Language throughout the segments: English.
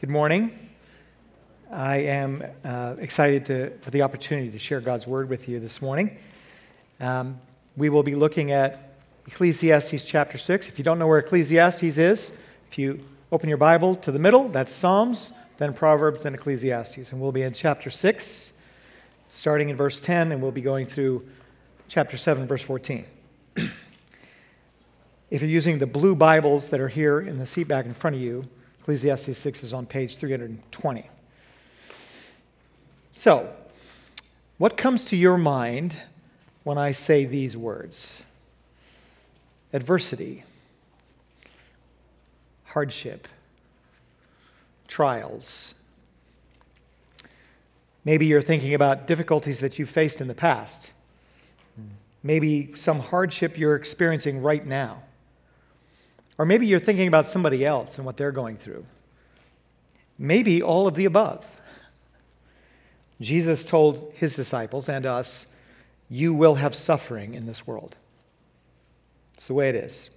Good morning. I am uh, excited to, for the opportunity to share God's word with you this morning. Um, we will be looking at Ecclesiastes chapter 6. If you don't know where Ecclesiastes is, if you open your Bible to the middle, that's Psalms, then Proverbs, then Ecclesiastes. And we'll be in chapter 6, starting in verse 10, and we'll be going through chapter 7, verse 14. if you're using the blue Bibles that are here in the seat back in front of you, Ecclesiastes 6 is on page 320. So, what comes to your mind when I say these words? Adversity, hardship, trials. Maybe you're thinking about difficulties that you've faced in the past. Maybe some hardship you're experiencing right now. Or maybe you're thinking about somebody else and what they're going through. Maybe all of the above. Jesus told his disciples and us, You will have suffering in this world. It's the way it is.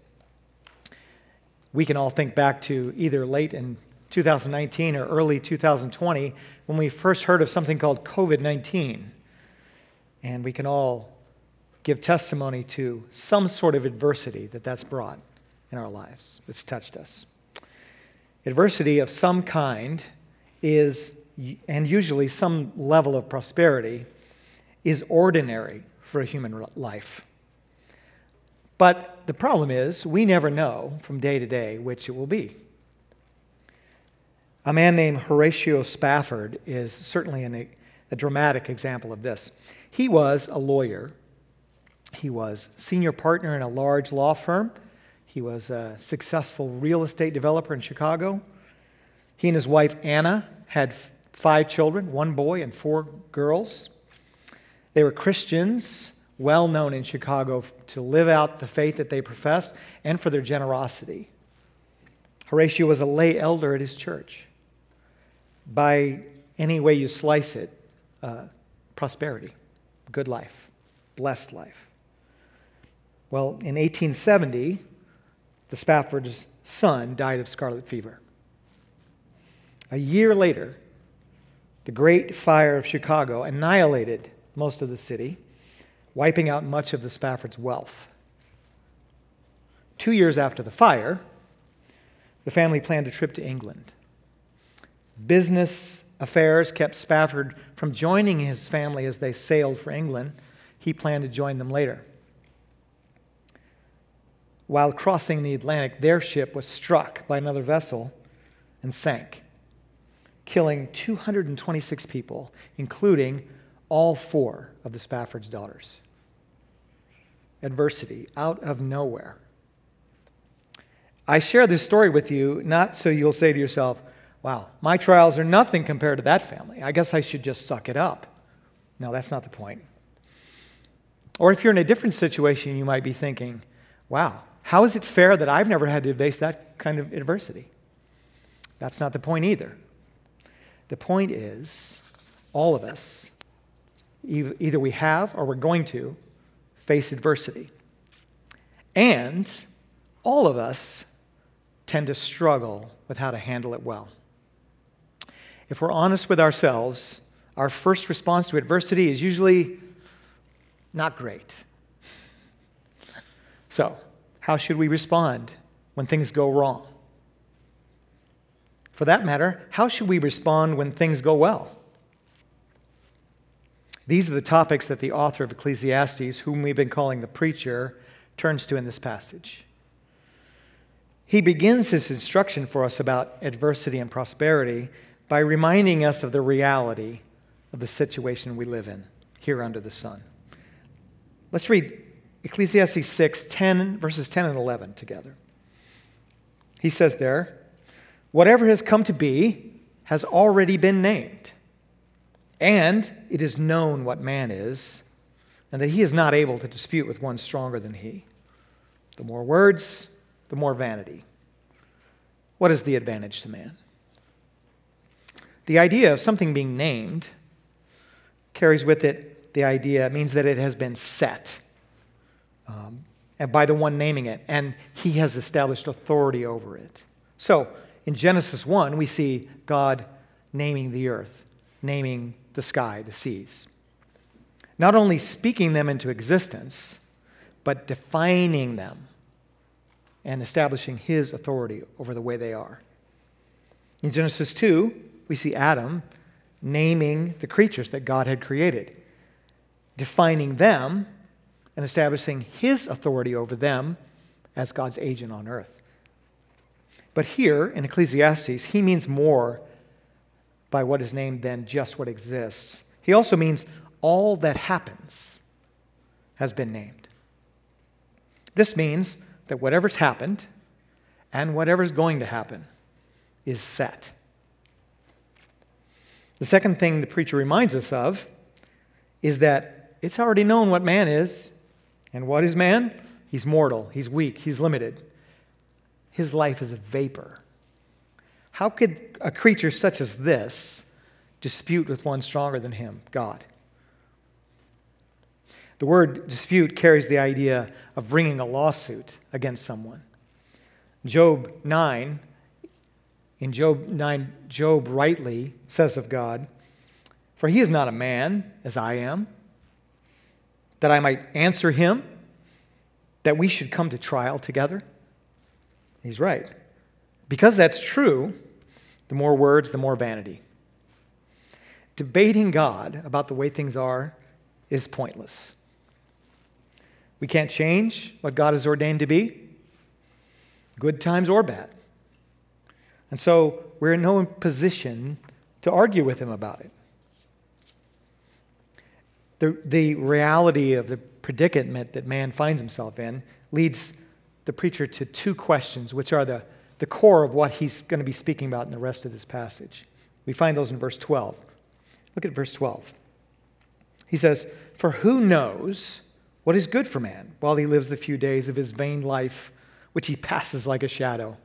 We can all think back to either late in 2019 or early 2020 when we first heard of something called COVID 19. And we can all give testimony to some sort of adversity that that's brought in our lives. It's touched us. Adversity of some kind is, and usually some level of prosperity, is ordinary for a human life. But the problem is, we never know from day to day which it will be. A man named Horatio Spafford is certainly an, a dramatic example of this. He was a lawyer. He was senior partner in a large law firm he was a successful real estate developer in Chicago. He and his wife, Anna, had five children one boy and four girls. They were Christians, well known in Chicago to live out the faith that they professed and for their generosity. Horatio was a lay elder at his church. By any way you slice it, uh, prosperity, good life, blessed life. Well, in 1870, the Spafford's son died of scarlet fever. A year later, the Great Fire of Chicago annihilated most of the city, wiping out much of the Spafford's wealth. Two years after the fire, the family planned a trip to England. Business affairs kept Spafford from joining his family as they sailed for England. He planned to join them later while crossing the Atlantic, their ship was struck by another vessel and sank, killing 226 people, including all four of the Spafford's daughters. Adversity out of nowhere. I share this story with you not so you'll say to yourself, wow, my trials are nothing compared to that family. I guess I should just suck it up. No, that's not the point. Or if you're in a different situation, you might be thinking, wow, how is it fair that I've never had to face that kind of adversity? That's not the point either. The point is, all of us, either we have or we're going to face adversity. And all of us tend to struggle with how to handle it well. If we're honest with ourselves, our first response to adversity is usually not great. So, how should we respond when things go wrong? For that matter, how should we respond when things go well? These are the topics that the author of Ecclesiastes, whom we've been calling the preacher, turns to in this passage. He begins his instruction for us about adversity and prosperity by reminding us of the reality of the situation we live in here under the sun. Let's read Ecclesiastes 6, 10, verses 10 and 11 together. He says there, Whatever has come to be has already been named, and it is known what man is, and that he is not able to dispute with one stronger than he. The more words, the more vanity. What is the advantage to man? The idea of something being named carries with it the idea, it means that it has been set um, and by the one naming it, and he has established authority over it. So, in Genesis 1, we see God naming the earth, naming the sky, the seas. Not only speaking them into existence, but defining them and establishing his authority over the way they are. In Genesis 2, we see Adam naming the creatures that God had created, defining them and establishing his authority over them as God's agent on earth. But here in Ecclesiastes, he means more by what is named than just what exists. He also means all that happens has been named. This means that whatever's happened and whatever's going to happen is set. The second thing the preacher reminds us of is that it's already known what man is. And what is man? He's mortal, he's weak, he's limited. His life is a vapor. How could a creature such as this dispute with one stronger than him, God? The word dispute carries the idea of bringing a lawsuit against someone. Job 9, in Job 9, Job rightly says of God, For he is not a man as I am, that I might answer him, that we should come to trial together. He's right. Because that's true, the more words, the more vanity. Debating God about the way things are is pointless. We can't change what God has ordained to be, good times or bad. And so we're in no position to argue with him about it. The, the reality of the predicament that man finds himself in leads the preacher to two questions, which are the, the core of what he's going to be speaking about in the rest of this passage. We find those in verse 12. Look at verse 12. He says, For who knows what is good for man while he lives the few days of his vain life, which he passes like a shadow?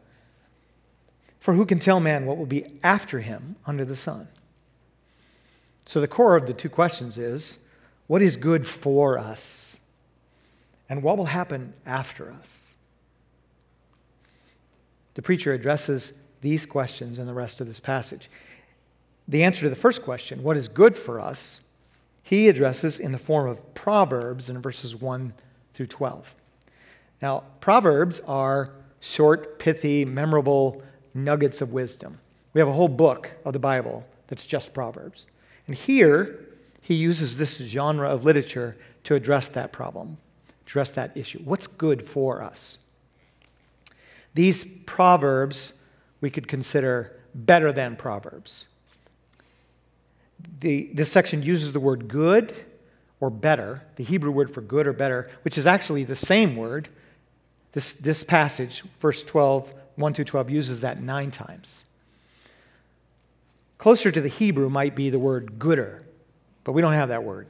For who can tell man what will be after him under the sun? So, the core of the two questions is what is good for us? And what will happen after us? The preacher addresses these questions in the rest of this passage. The answer to the first question, what is good for us, he addresses in the form of Proverbs in verses 1 through 12. Now, Proverbs are short, pithy, memorable nuggets of wisdom. We have a whole book of the Bible that's just Proverbs. And here, he uses this genre of literature to address that problem, address that issue. What's good for us? These Proverbs we could consider better than Proverbs the, this section uses the word good or better, the Hebrew word for good or better, which is actually the same word. This, this passage, verse 12, 1 through 12, uses that nine times. Closer to the Hebrew might be the word gooder, but we don't have that word.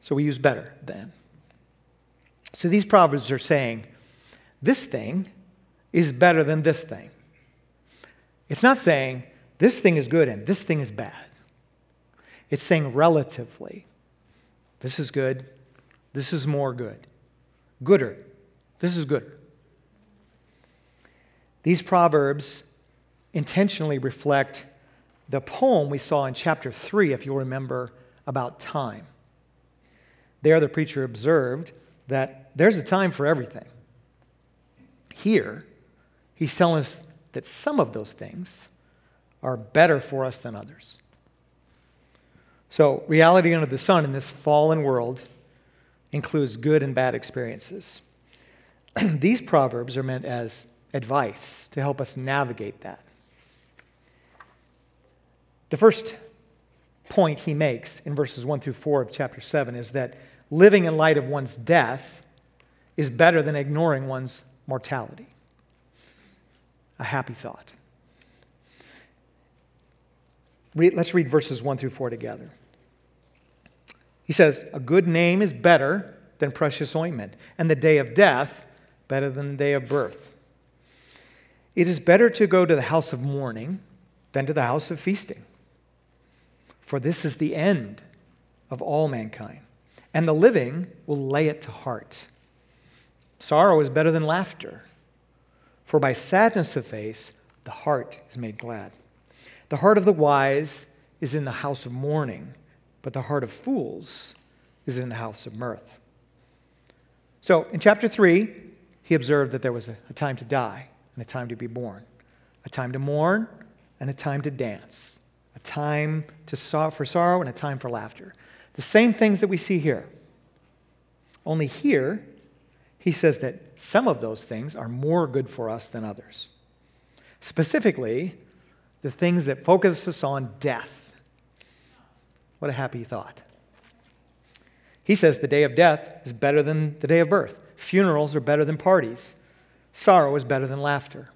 So we use better than. So these proverbs are saying this thing is better than this thing. It's not saying this thing is good and this thing is bad. It's saying relatively. This is good. This is more good. Gooder. This is gooder. These proverbs intentionally reflect the poem we saw in chapter 3, if you'll remember, about time. There, the preacher observed that there's a time for everything. Here, he's telling us that some of those things are better for us than others. So, reality under the sun in this fallen world includes good and bad experiences. These proverbs are meant as advice to help us navigate that. The first point he makes in verses 1 through 4 of chapter 7 is that living in light of one's death is better than ignoring one's mortality. A happy thought. let's read verses 1 through 4 together. He says, A good name is better than precious ointment, and the day of death better than the day of birth. It is better to go to the house of mourning than to the house of feasting. For this is the end of all mankind, and the living will lay it to heart. Sorrow is better than laughter, for by sadness of face the heart is made glad. The heart of the wise is in the house of mourning, but the heart of fools is in the house of mirth. So in chapter 3, he observed that there was a, a time to die and a time to be born, a time to mourn and a time to dance, time to saw, for sorrow and a time for laughter. The same things that we see here. Only here, he says that some of those things are more good for us than others. Specifically, the things that focus us on death. What a happy thought. He says the day of death is better than the day of birth. Funerals are better than parties. Sorrow is better than laughter.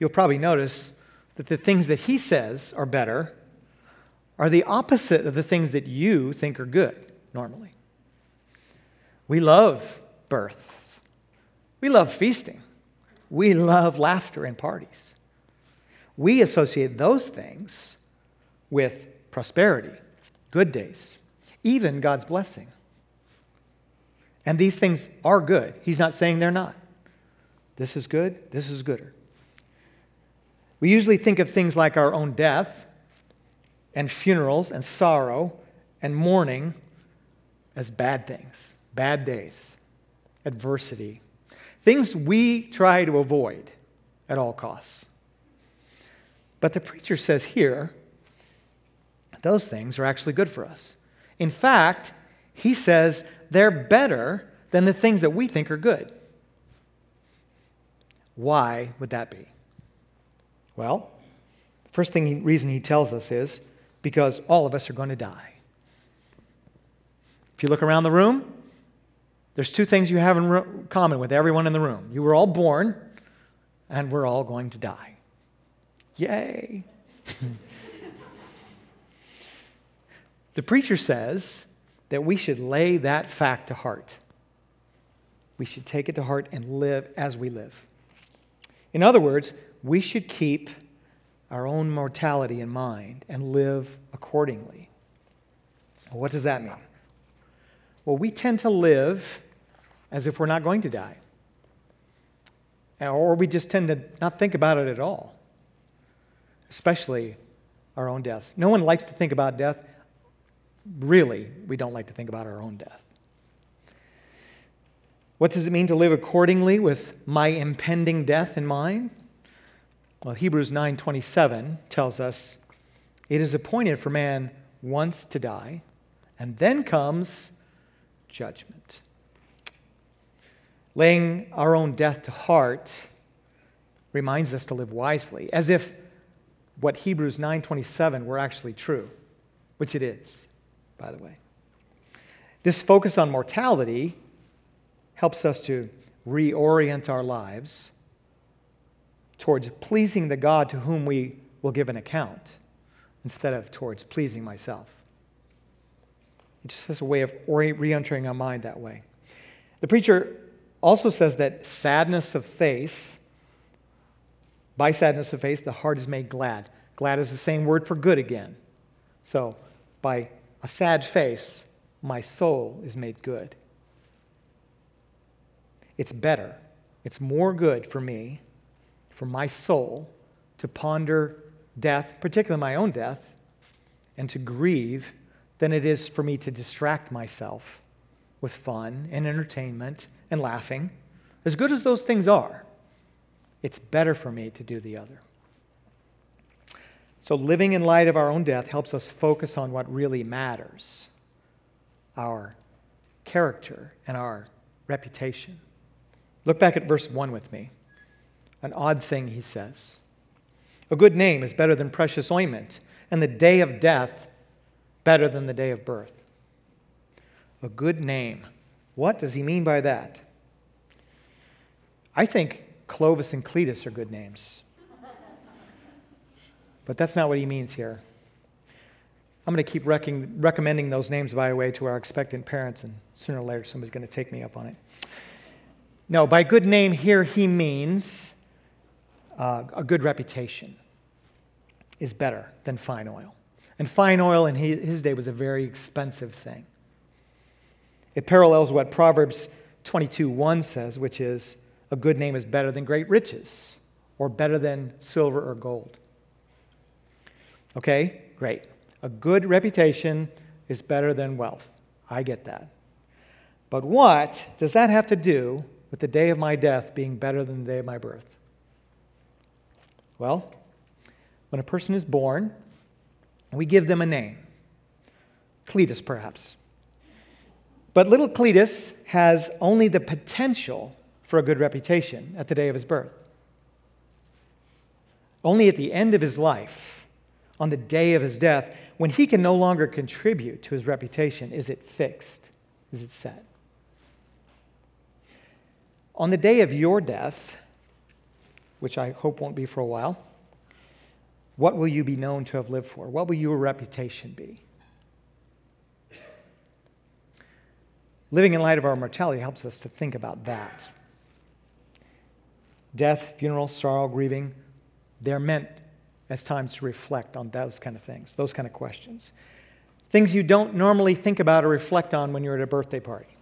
You'll probably notice that the things that he says are better are the opposite of the things that you think are good normally. We love births, we love feasting, we love laughter and parties. We associate those things with prosperity, good days, even God's blessing. And these things are good. He's not saying they're not. This is good, this is gooder. We usually think of things like our own death and funerals and sorrow and mourning as bad things, bad days, adversity, things we try to avoid at all costs. But the preacher says here, those things are actually good for us. In fact, he says they're better than the things that we think are good. Why would that be? Well, the first thing reason he tells us is because all of us are going to die. If you look around the room, there's two things you have in common with everyone in the room. You were all born, and we're all going to die. Yay! the preacher says that we should lay that fact to heart. We should take it to heart and live as we live. In other words, we should keep our own mortality in mind and live accordingly. What does that mean? Well, we tend to live as if we're not going to die, or we just tend to not think about it at all especially our own deaths. No one likes to think about death. Really, we don't like to think about our own death. What does it mean to live accordingly with my impending death in mind? Well, Hebrews 9:27 tells us it is appointed for man once to die, and then comes judgment. Laying our own death to heart reminds us to live wisely, as if what Hebrews 9:27 were actually true, which it is, by the way. This focus on mortality helps us to reorient our lives towards pleasing the God to whom we will give an account instead of towards pleasing myself. It just has a way of re entering our mind that way. The preacher also says that sadness of face by sadness of face, the heart is made glad. Glad is the same word for good again. So, by a sad face, my soul is made good. It's better, it's more good for me, for my soul, to ponder death, particularly my own death, and to grieve than it is for me to distract myself with fun and entertainment and laughing. As good as those things are, it's better for me to do the other. So, living in light of our own death helps us focus on what really matters our character and our reputation. Look back at verse 1 with me. An odd thing he says. A good name is better than precious ointment, and the day of death better than the day of birth. A good name. What does he mean by that? I think Clovis and Cletus are good names. But that's not what he means here. I'm going to keep rec- recommending those names, by the way, to our expectant parents, and sooner or later somebody's going to take me up on it. No, by good name here, he means uh, a good reputation is better than fine oil. And fine oil in his day was a very expensive thing. It parallels what Proverbs 22 1 says, which is, a good name is better than great riches, or better than silver or gold. Okay, great. A good reputation is better than wealth. I get that. But what does that have to do with the day of my death being better than the day of my birth? Well, when a person is born, we give them a name. Cletus, perhaps. But little Cletus has only the potential for a good reputation at the day of his birth. Only at the end of his life, on the day of his death, when he can no longer contribute to his reputation, is it fixed? Is it set? On the day of your death, which I hope won't be for a while, what will you be known to have lived for? What will your reputation be? Living in light of our mortality helps us to think about that. Death, funeral, sorrow, grieving, they're meant as times to reflect on those kind of things, those kind of questions. Things you don't normally think about or reflect on when you're at a birthday party.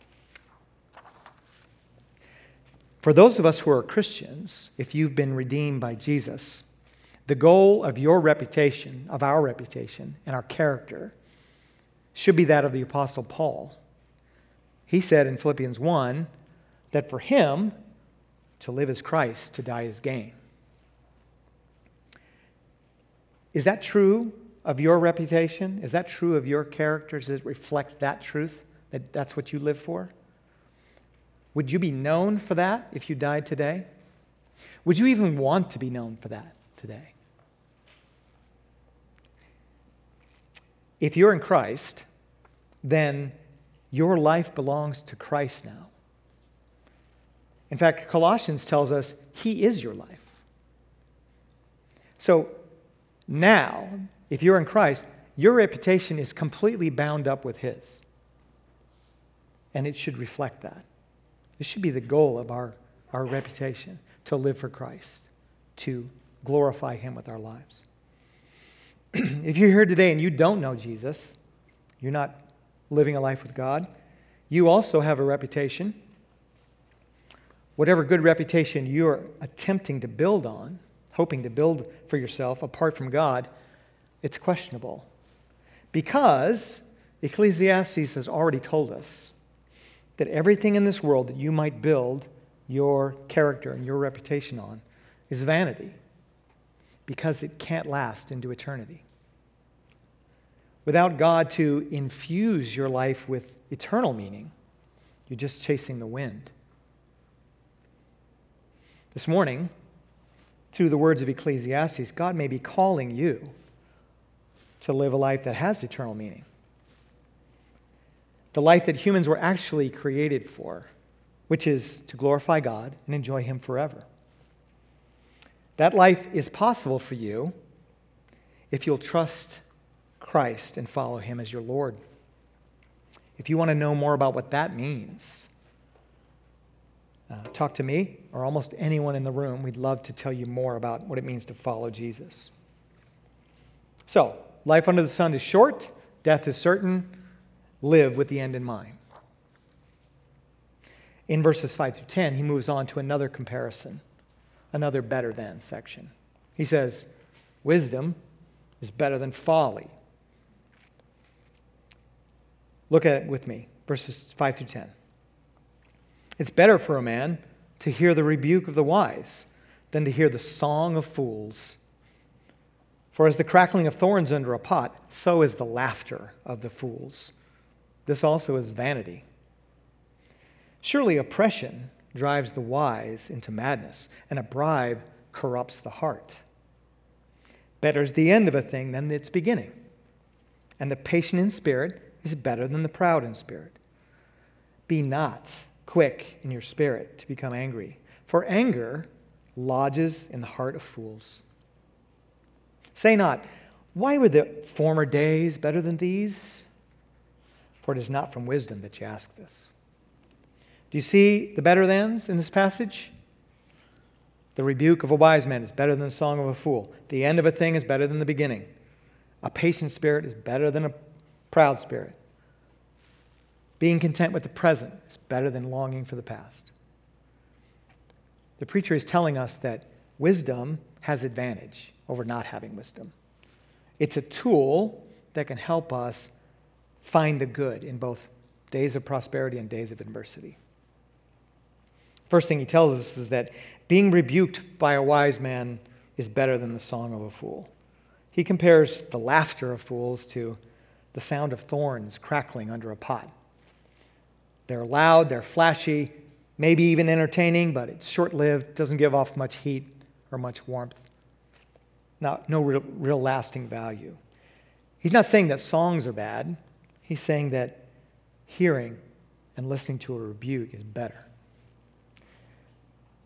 For those of us who are Christians, if you've been redeemed by Jesus, the goal of your reputation, of our reputation, and our character should be that of the Apostle Paul. He said in Philippians 1 that for him, to live is Christ, to die is gain. Is that true of your reputation? Is that true of your character? Does it reflect that truth, that that's what you live for? Would you be known for that if you died today? Would you even want to be known for that today? If you're in Christ, then your life belongs to Christ now. In fact, Colossians tells us He is your life. So now, if you're in Christ, your reputation is completely bound up with His. And it should reflect that. This should be the goal of our, our reputation to live for Christ, to glorify Him with our lives. if you're here today and you don't know Jesus, you're not living a life with God, you also have a reputation. Whatever good reputation you're attempting to build on, hoping to build for yourself apart from God, it's questionable. Because Ecclesiastes has already told us that everything in this world that you might build your character and your reputation on is vanity because it can't last into eternity. Without God to infuse your life with eternal meaning, you're just chasing the wind. This morning, through the words of Ecclesiastes, God may be calling you to live a life that has eternal meaning the life that humans were actually created for, which is to glorify God and enjoy Him forever. That life is possible for you if you'll trust Christ and follow Him as your Lord. If you want to know more about what that means, uh, talk to me or almost anyone in the room. We'd love to tell you more about what it means to follow Jesus. So, life under the sun is short, death is certain live with the end in mind. In verses 5 through 10, he moves on to another comparison, another better than section. He says, Wisdom is better than folly. Look at it with me, verses 5 through 10. It's better for a man to hear the rebuke of the wise than to hear the song of fools. For as the crackling of thorns under a pot, so is the laughter of the fools. This also is vanity. Surely oppression drives the wise into madness, and a bribe corrupts the heart. Better is the end of a thing than its beginning, and the patient in spirit is better than the proud in spirit. Be not quick in your spirit to become angry, for anger lodges in the heart of fools. Say not, Why were the former days better than these? For it is not from wisdom that you ask this. Do you see the better thans in this passage? The rebuke of a wise man is better than the song of a fool. The end of a thing is better than the beginning. A patient spirit is better than a proud spirit. Being content with the present is better than longing for the past. The preacher is telling us that wisdom has advantage over not having wisdom. It's a tool that can help us find the good in both days of prosperity and days of adversity. First thing he tells us is that being rebuked by a wise man is better than the song of a fool. He compares the laughter of fools to the sound of thorns crackling under a pot. They're loud, they're flashy, maybe even entertaining, but it's short lived, doesn't give off much heat or much warmth. Not, no real, real lasting value. He's not saying that songs are bad, he's saying that hearing and listening to a rebuke is better.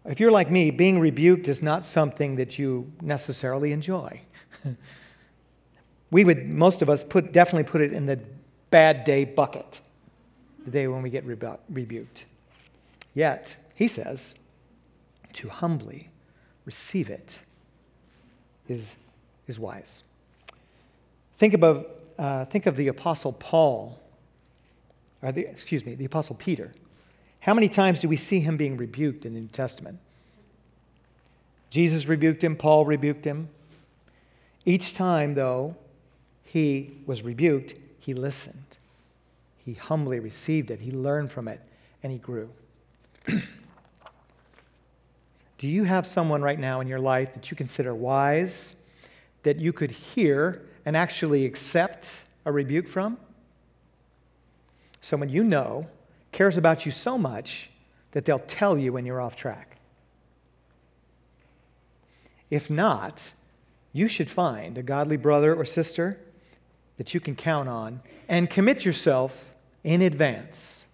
If you're like me, being rebuked is not something that you necessarily enjoy. we would, most of us, put, definitely put it in the bad day bucket, the day when we get rebu- rebuked. Yet, he says, to humbly receive it is, is wise. Think, about, uh, think of the Apostle Paul, or the, excuse me, the Apostle Peter. How many times do we see him being rebuked in the New Testament? Jesus rebuked him, Paul rebuked him. Each time, though, he was rebuked, he listened. He humbly received it, he learned from it, and he grew. Do you have someone right now in your life that you consider wise, that you could hear and actually accept a rebuke from? Someone you know cares about you so much that they'll tell you when you're off track. If not, you should find a godly brother or sister that you can count on and commit yourself in advance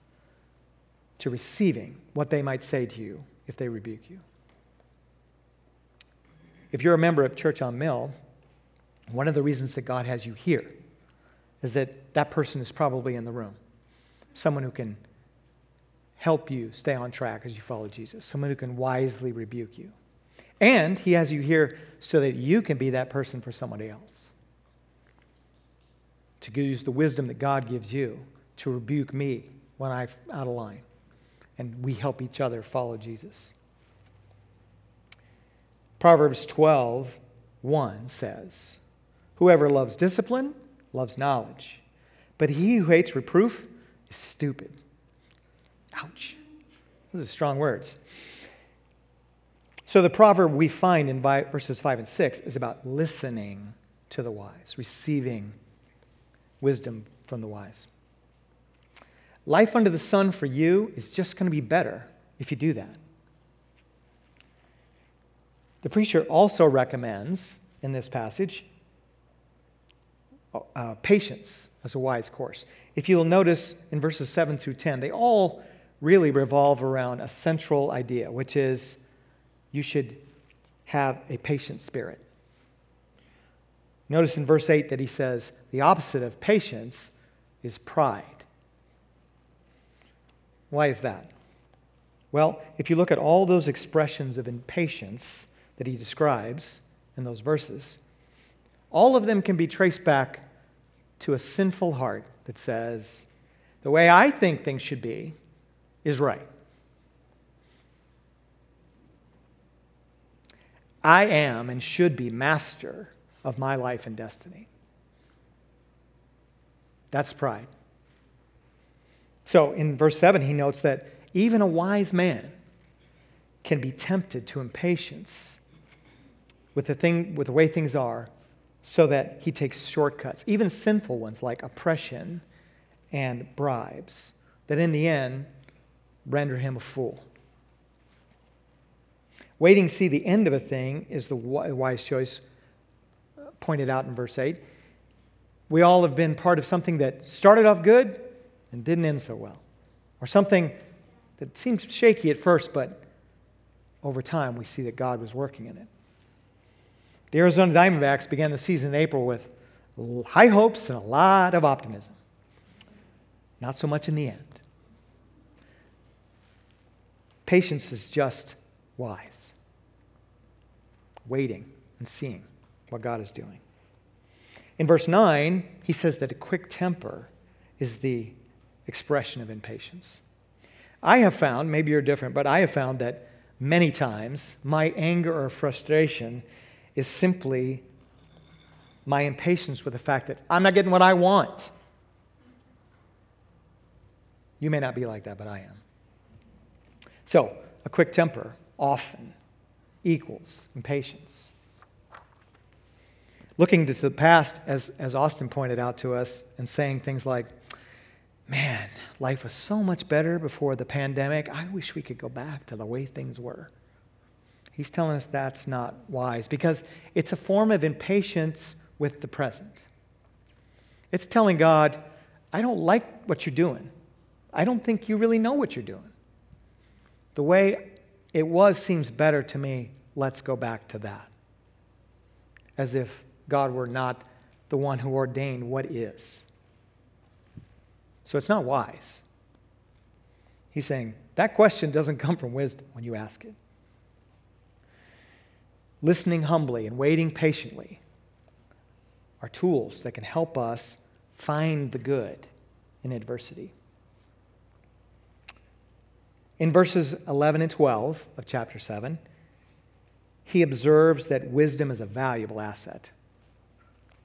to receiving what they might say to you if they rebuke you. If you're a member of Church on Mill, one of the reasons that God has you here is that that person is probably in the room. Someone who can help you stay on track as you follow Jesus, someone who can wisely rebuke you. And He has you here so that you can be that person for somebody else. To use the wisdom that God gives you to rebuke me when I'm out of line. And we help each other follow Jesus. Proverbs 12, 1 says, Whoever loves discipline loves knowledge, but he who hates reproof is stupid. Ouch. Those are strong words. So the proverb we find in verses 5 and 6 is about listening to the wise, receiving wisdom from the wise. Life under the sun for you is just going to be better if you do that. The preacher also recommends in this passage uh, patience as a wise course. If you'll notice in verses 7 through 10, they all really revolve around a central idea, which is you should have a patient spirit. Notice in verse 8 that he says the opposite of patience is pride. Why is that? Well, if you look at all those expressions of impatience that he describes in those verses, all of them can be traced back to a sinful heart that says, the way I think things should be is right. I am and should be master of my life and destiny. That's pride. So in verse 7, he notes that even a wise man can be tempted to impatience with the, thing, with the way things are so that he takes shortcuts, even sinful ones like oppression and bribes, that in the end render him a fool. Waiting to see the end of a thing is the wise choice uh, pointed out in verse 8. We all have been part of something that started off good and didn't end so well, or something that seems shaky at first, but over time we see that God was working in it. The Arizona Diamondbacks began the season in April with high hopes and a lot of optimism. Not so much in the end. Patience is just wise, waiting and seeing what God is doing. In verse 9, he says that a quick temper is the expression of impatience. I have found, maybe you're different, but I have found that many times, my anger or frustration is simply my impatience with the fact that I'm not getting what I want. You may not be like that, but I am. So, a quick temper often equals impatience. Looking to the past, as, as Austin pointed out to us, and saying things like, man, life was so much better before the pandemic. I wish we could go back to the way things were. He's telling us that's not wise because it's a form of impatience with the present. It's telling God, I don't like what you're doing. I don't think you really know what you're doing. The way it was seems better to me. Let's go back to that. As if God were not the one who ordained what is. So it's not wise. He's saying that question doesn't come from wisdom when you ask it. Listening humbly and waiting patiently are tools that can help us find the good in adversity. In verses 11 and 12 of chapter 7, he observes that wisdom is a valuable asset.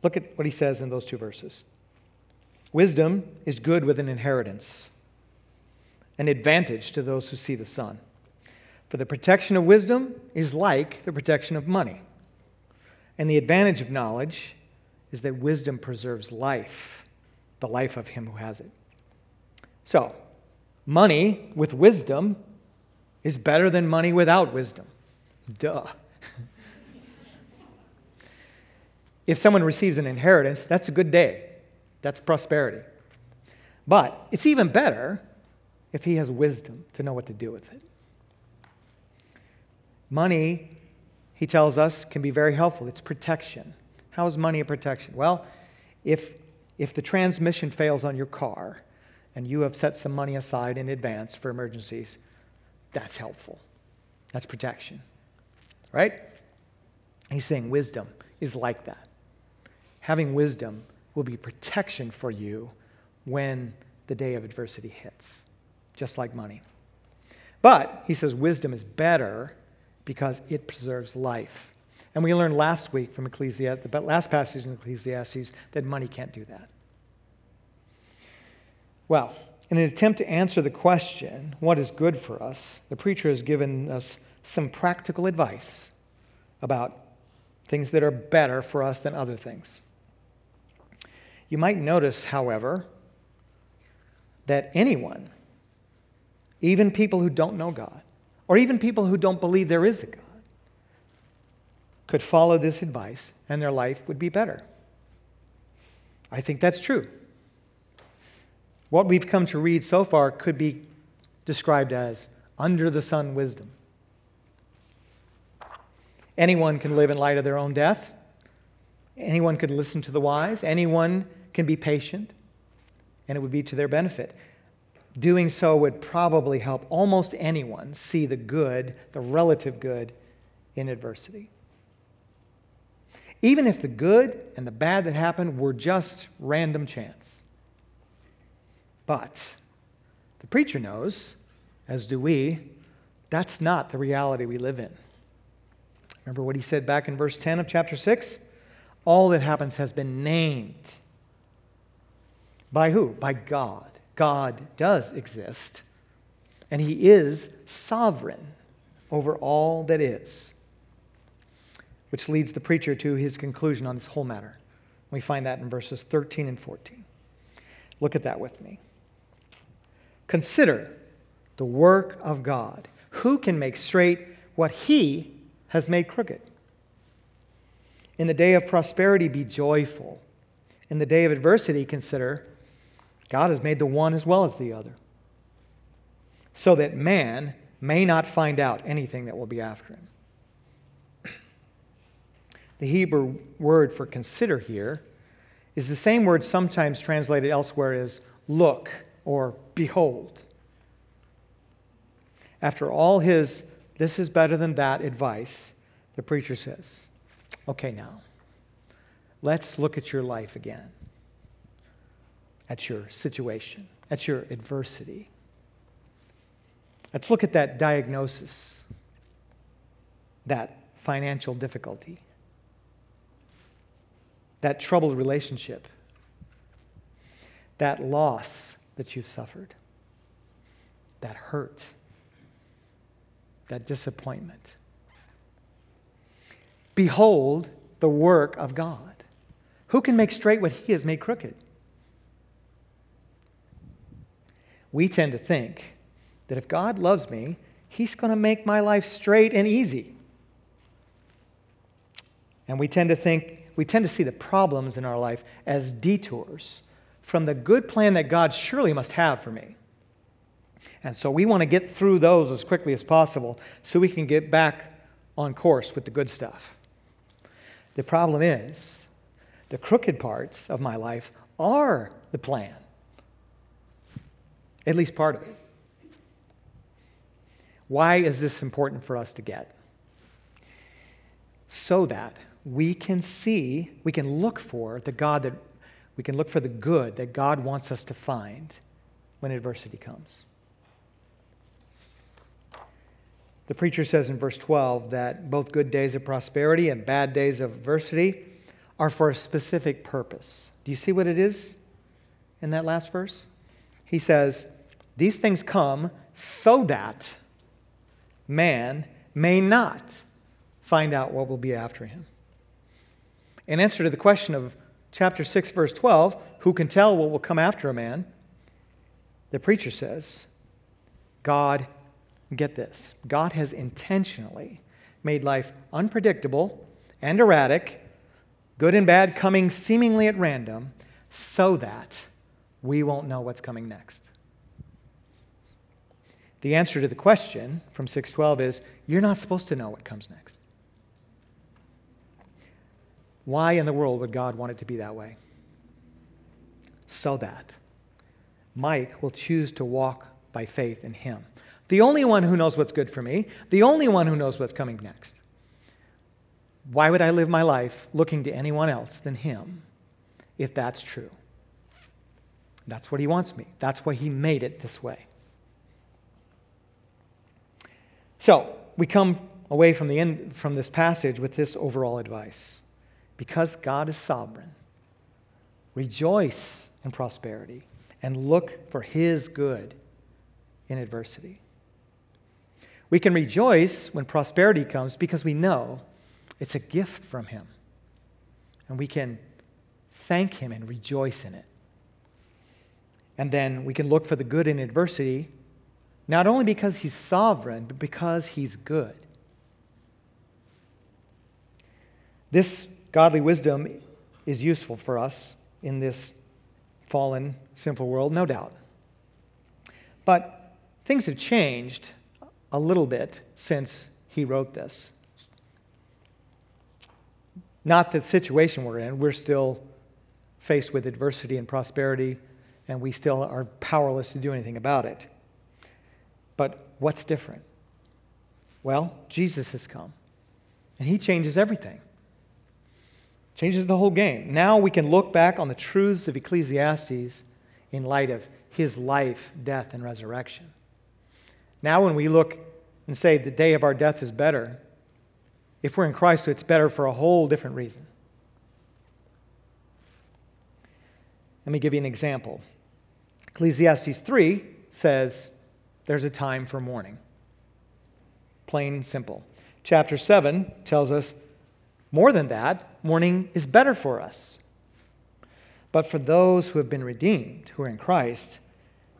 Look at what he says in those two verses. Wisdom is good with an inheritance, an advantage to those who see the sun. For the protection of wisdom is like the protection of money. And the advantage of knowledge is that wisdom preserves life, the life of him who has it. So, money with wisdom is better than money without wisdom. Duh. if someone receives an inheritance, that's a good day. That's prosperity. But it's even better if he has wisdom to know what to do with it. Money, he tells us, can be very helpful. It's protection. How is money a protection? Well, if, if the transmission fails on your car and you have set some money aside in advance for emergencies, that's helpful. That's protection. Right? He's saying wisdom is like that. Having wisdom will be protection for you when the day of adversity hits, just like money. But he says wisdom is better because it preserves life. And we learned last week from Ecclesiastes, the last passage in Ecclesiastes, that money can't do that. Well, in an attempt to answer the question, what is good for us, the preacher has given us some practical advice about things that are better for us than other things. You might notice, however, that anyone, even people who don't know God, or even people who don't believe there is a God, could follow this advice and their life would be better. I think that's true. What we've come to read so far could be described as under the sun wisdom. Anyone can live in light of their own death. Anyone can listen to the wise. Anyone can be patient, and it would be to their benefit. Doing so would probably help almost anyone see the good, the relative good, in adversity. Even if the good and the bad that happened were just random chance. But the preacher knows, as do we, that's not the reality we live in. Remember what he said back in verse 10 of chapter 6? All that happens has been named by who? By God. God does exist, and He is sovereign over all that is. Which leads the preacher to his conclusion on this whole matter. We find that in verses 13 and 14. Look at that with me. Consider the work of God. Who can make straight what He has made crooked? In the day of prosperity, be joyful. In the day of adversity, consider God has made the one as well as the other, so that man may not find out anything that will be after him. The Hebrew word for consider here is the same word sometimes translated elsewhere as look or behold. After all his this is better than that advice, the preacher says, okay, now, let's look at your life again at your situation, at your adversity. Let's look at that diagnosis that financial difficulty, that troubled relationship, that loss that you've suffered, that hurt, that disappointment. Behold the work of God. Who can make straight what he has made crooked? We tend to think that if God loves me, he's going to make my life straight and easy. And we tend to think, we tend to see the problems in our life as detours from the good plan that God surely must have for me. And so we want to get through those as quickly as possible so we can get back on course with the good stuff. The problem is, the crooked parts of my life are the plan, at least part of it. Why is this important for us to get? So that we can see, we can look for the God that, we can look for the good that God wants us to find when adversity comes. The preacher says in verse 12 that both good days of prosperity and bad days of adversity are for a specific purpose. Do you see what it is in that last verse? He says, These things come so that man may not find out what will be after him. In answer to the question of chapter 6, verse 12, who can tell what will come after a man? The preacher says, God Get this God has intentionally made life unpredictable and erratic, good and bad coming seemingly at random, so that we won't know what's coming next. The answer to the question from 612 is you're not supposed to know what comes next. Why in the world would God want it to be that way? So that Mike will choose to walk by faith in Him the only one who knows what's good for me, the only one who knows what's coming next. Why would I live my life looking to anyone else than Him if that's true? That's what He wants me. That's why He made it this way. So, we come away from, the end, from this passage with this overall advice. Because God is sovereign, rejoice in prosperity and look for His good in adversity. We can rejoice when prosperity comes because we know it's a gift from Him. And we can thank Him and rejoice in it. And then we can look for the good in adversity, not only because He's sovereign, but because He's good. This godly wisdom is useful for us in this fallen, sinful world, no doubt. But things have changed a little bit since he wrote this. Not the situation we're in, we're still faced with adversity and prosperity, and we still are powerless to do anything about it. But what's different? Well, Jesus has come, and he changes everything. Changes the whole game. Now we can look back on the truths of Ecclesiastes in light of his life, death, and resurrection. Now, when we look and say the day of our death is better, if we're in Christ, it's better for a whole different reason. Let me give you an example. Ecclesiastes 3 says there's a time for mourning. Plain simple. Chapter 7 tells us more than that, mourning is better for us. But for those who have been redeemed, who are in Christ,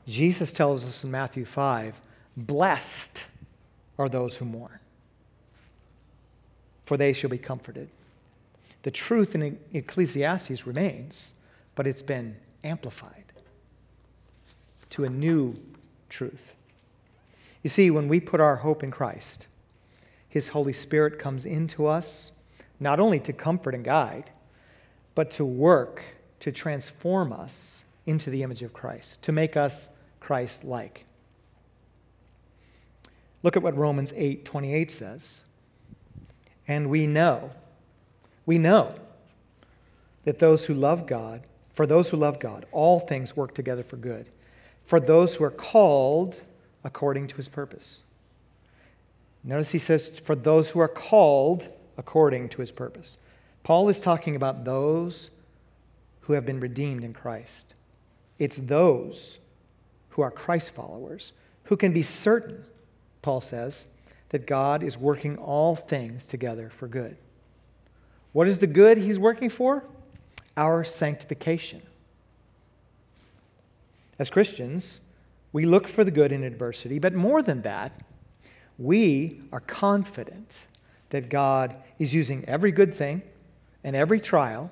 Jesus tells us in Matthew 5 Blessed are those who mourn, for they shall be comforted. The truth in Ecclesiastes remains, but it's been amplified to a new truth. You see, when we put our hope in Christ, His Holy Spirit comes into us not only to comfort and guide, but to work to transform us into the image of Christ, to make us Christ like. Look at what Romans 8 28 says. And we know, we know that those who love God, for those who love God, all things work together for good, for those who are called according to his purpose. Notice he says, for those who are called according to his purpose. Paul is talking about those who have been redeemed in Christ. It's those who are Christ followers who can be certain, Paul says, that God is working all things together for good. What is the good he's working for? Our sanctification. As Christians, we look for the good in adversity, but more than that, we are confident that God is using every good thing and every trial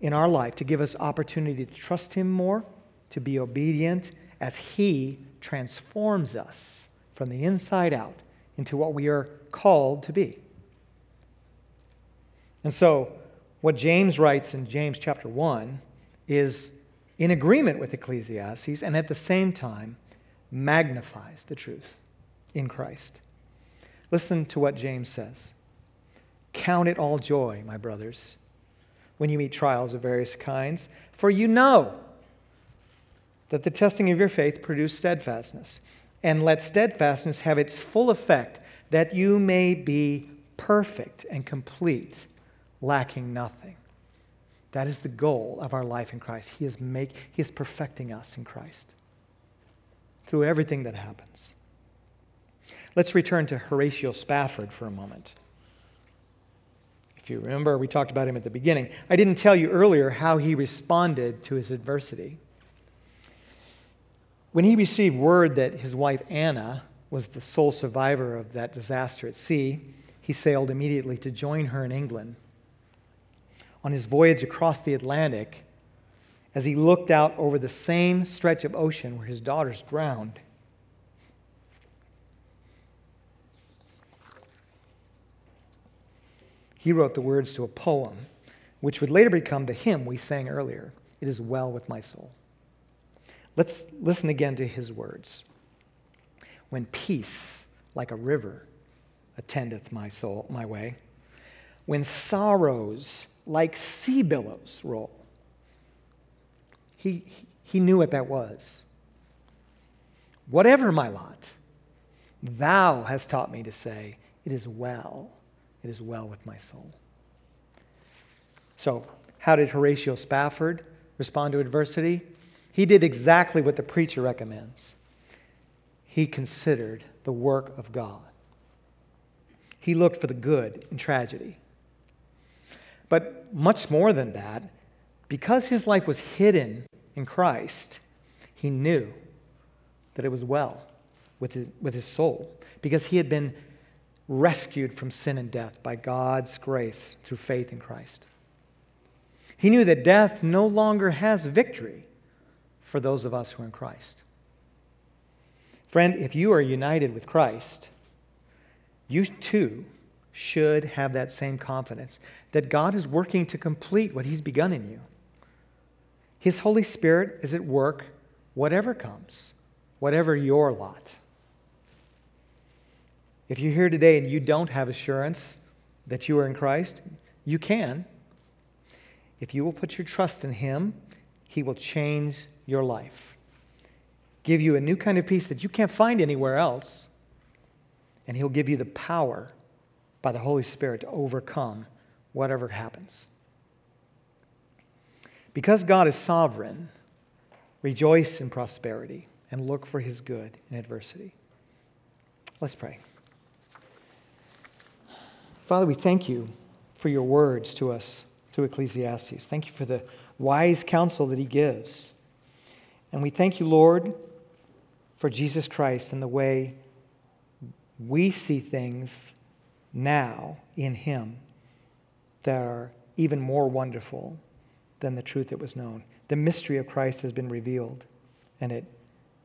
in our life to give us opportunity to trust Him more, to be obedient as He transforms us from the inside out into what we are called to be. And so, what James writes in James chapter 1 is in agreement with Ecclesiastes and at the same time magnifies the truth in Christ. Listen to what James says Count it all joy, my brothers, when you meet trials of various kinds, for you know that the testing of your faith produces steadfastness. And let steadfastness have its full effect, that you may be perfect and complete, lacking nothing. That is the goal of our life in Christ. He is, make, he is perfecting us in Christ through everything that happens. Let's return to Horatio Spafford for a moment. If you remember, we talked about him at the beginning. I didn't tell you earlier how he responded to his adversity. When he received word that his wife Anna was the sole survivor of that disaster at sea, he sailed immediately to join her in England. On his voyage across the Atlantic, as he looked out over the same stretch of ocean where his daughters drowned, he wrote the words to a poem, which would later become the hymn we sang earlier It is well with my soul. Let's listen again to his words. When peace, like a river, attendeth my soul, my way, when sorrows like sea billows roll, he, he knew what that was. Whatever my lot, thou hast taught me to say, It is well it is well with my soul. So, how did Horatio Spafford respond to adversity? He did exactly what the preacher recommends. He considered the work of God. He looked for the good in tragedy. But much more than that, because his life was hidden in Christ, he knew that it was well with his, soul because he had been rescued from sin and death by God's grace through faith in Christ. He knew that death no longer has victory for those of us who are in Christ. Friend, if you are united with Christ, you too should have that same confidence that God is working to complete what He's begun in you. His Holy Spirit is at work, whatever comes, whatever your lot. If you're here today and you don't have assurance that you are in Christ, you can. If you will put your trust in Him, He will change your life, give you a new kind of peace that you can't find anywhere else, and He'll give you the power by the Holy Spirit to overcome whatever happens. Because God is sovereign, rejoice in prosperity and look for His good in adversity. Let's pray. Father, we thank you for your words to us through Ecclesiastes. Thank you for the wise counsel that he gives. And we thank you, Lord, for Jesus Christ and the way we see things now in him that are even more wonderful than the truth that was known. The mystery of Christ has been revealed, and it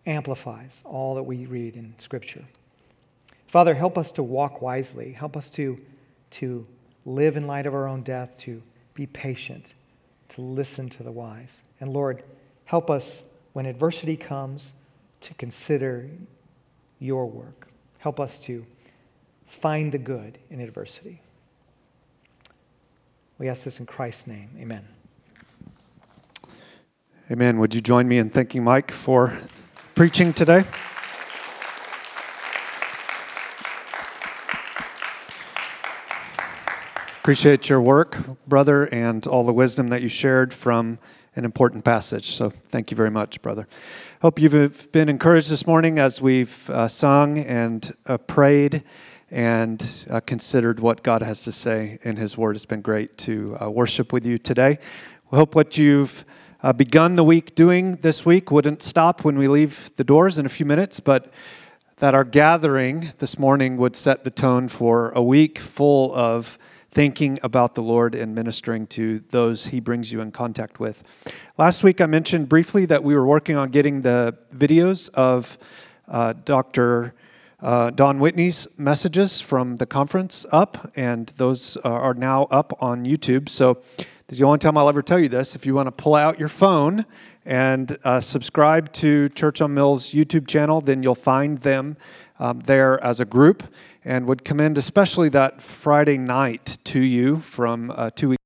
amplifies all that we read in Scripture. Father, help us to walk wisely. Help us to to live in light of our own death, to be patient, to listen to the wise. And Lord, help us when adversity comes to consider your work. Help us to find the good in adversity. We ask this in Christ's name. Amen. Amen. Would you join me in thanking Mike for preaching today? Appreciate your work, brother, and all the wisdom that you shared from an important passage. So thank you very much, brother. Hope you've been encouraged this morning as we've uh, sung and uh, prayed and uh, considered what God has to say in His Word. It's been great to uh, worship with you today. We hope what you've uh, begun the week doing this week wouldn't stop when we leave the doors in a few minutes, but that our gathering this morning would set the tone for a week full of thinking about the Lord and ministering to those He brings you in contact with. Last week, I mentioned briefly that we were working on getting the videos of uh, Dr. Uh, Don Whitney's messages from the conference up, and those uh, are now up on YouTube. So, this is the only time I'll ever tell you this. If you want to pull out your phone and uh, subscribe to Church on Mills YouTube channel, then you'll find them um, there as a group and would commend especially that Friday night to you from uh, two weeks.